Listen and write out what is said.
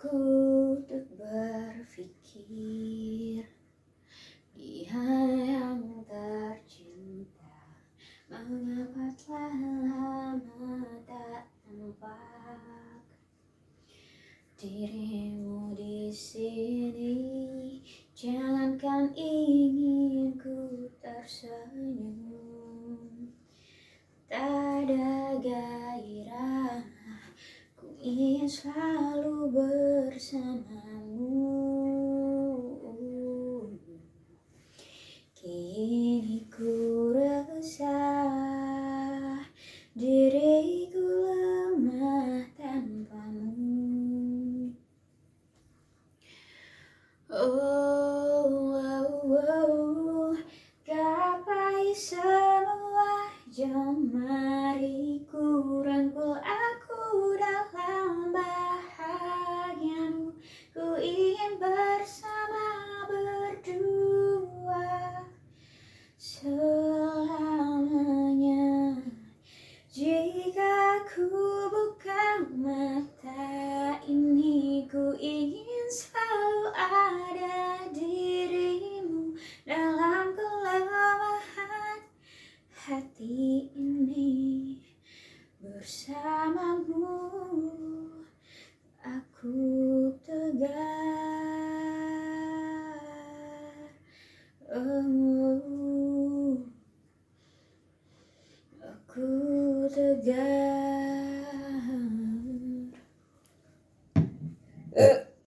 Aku untuk berpikir Dia yang tercinta. Mengapa telah lama tak nampak Dirimu di sini? Jangankan ingin ku tersenyum. Tak ada Ku ingin selalu bersamamu. Kini ku resah Diriku lemah tanpamu. Oh, oh, oh, gapai semua jemariku selamanya Jika ku buka mata ini Ku ingin selalu ada dirimu Dalam kelemahan hati ini. Bersamamu aku tegar the God. Uh.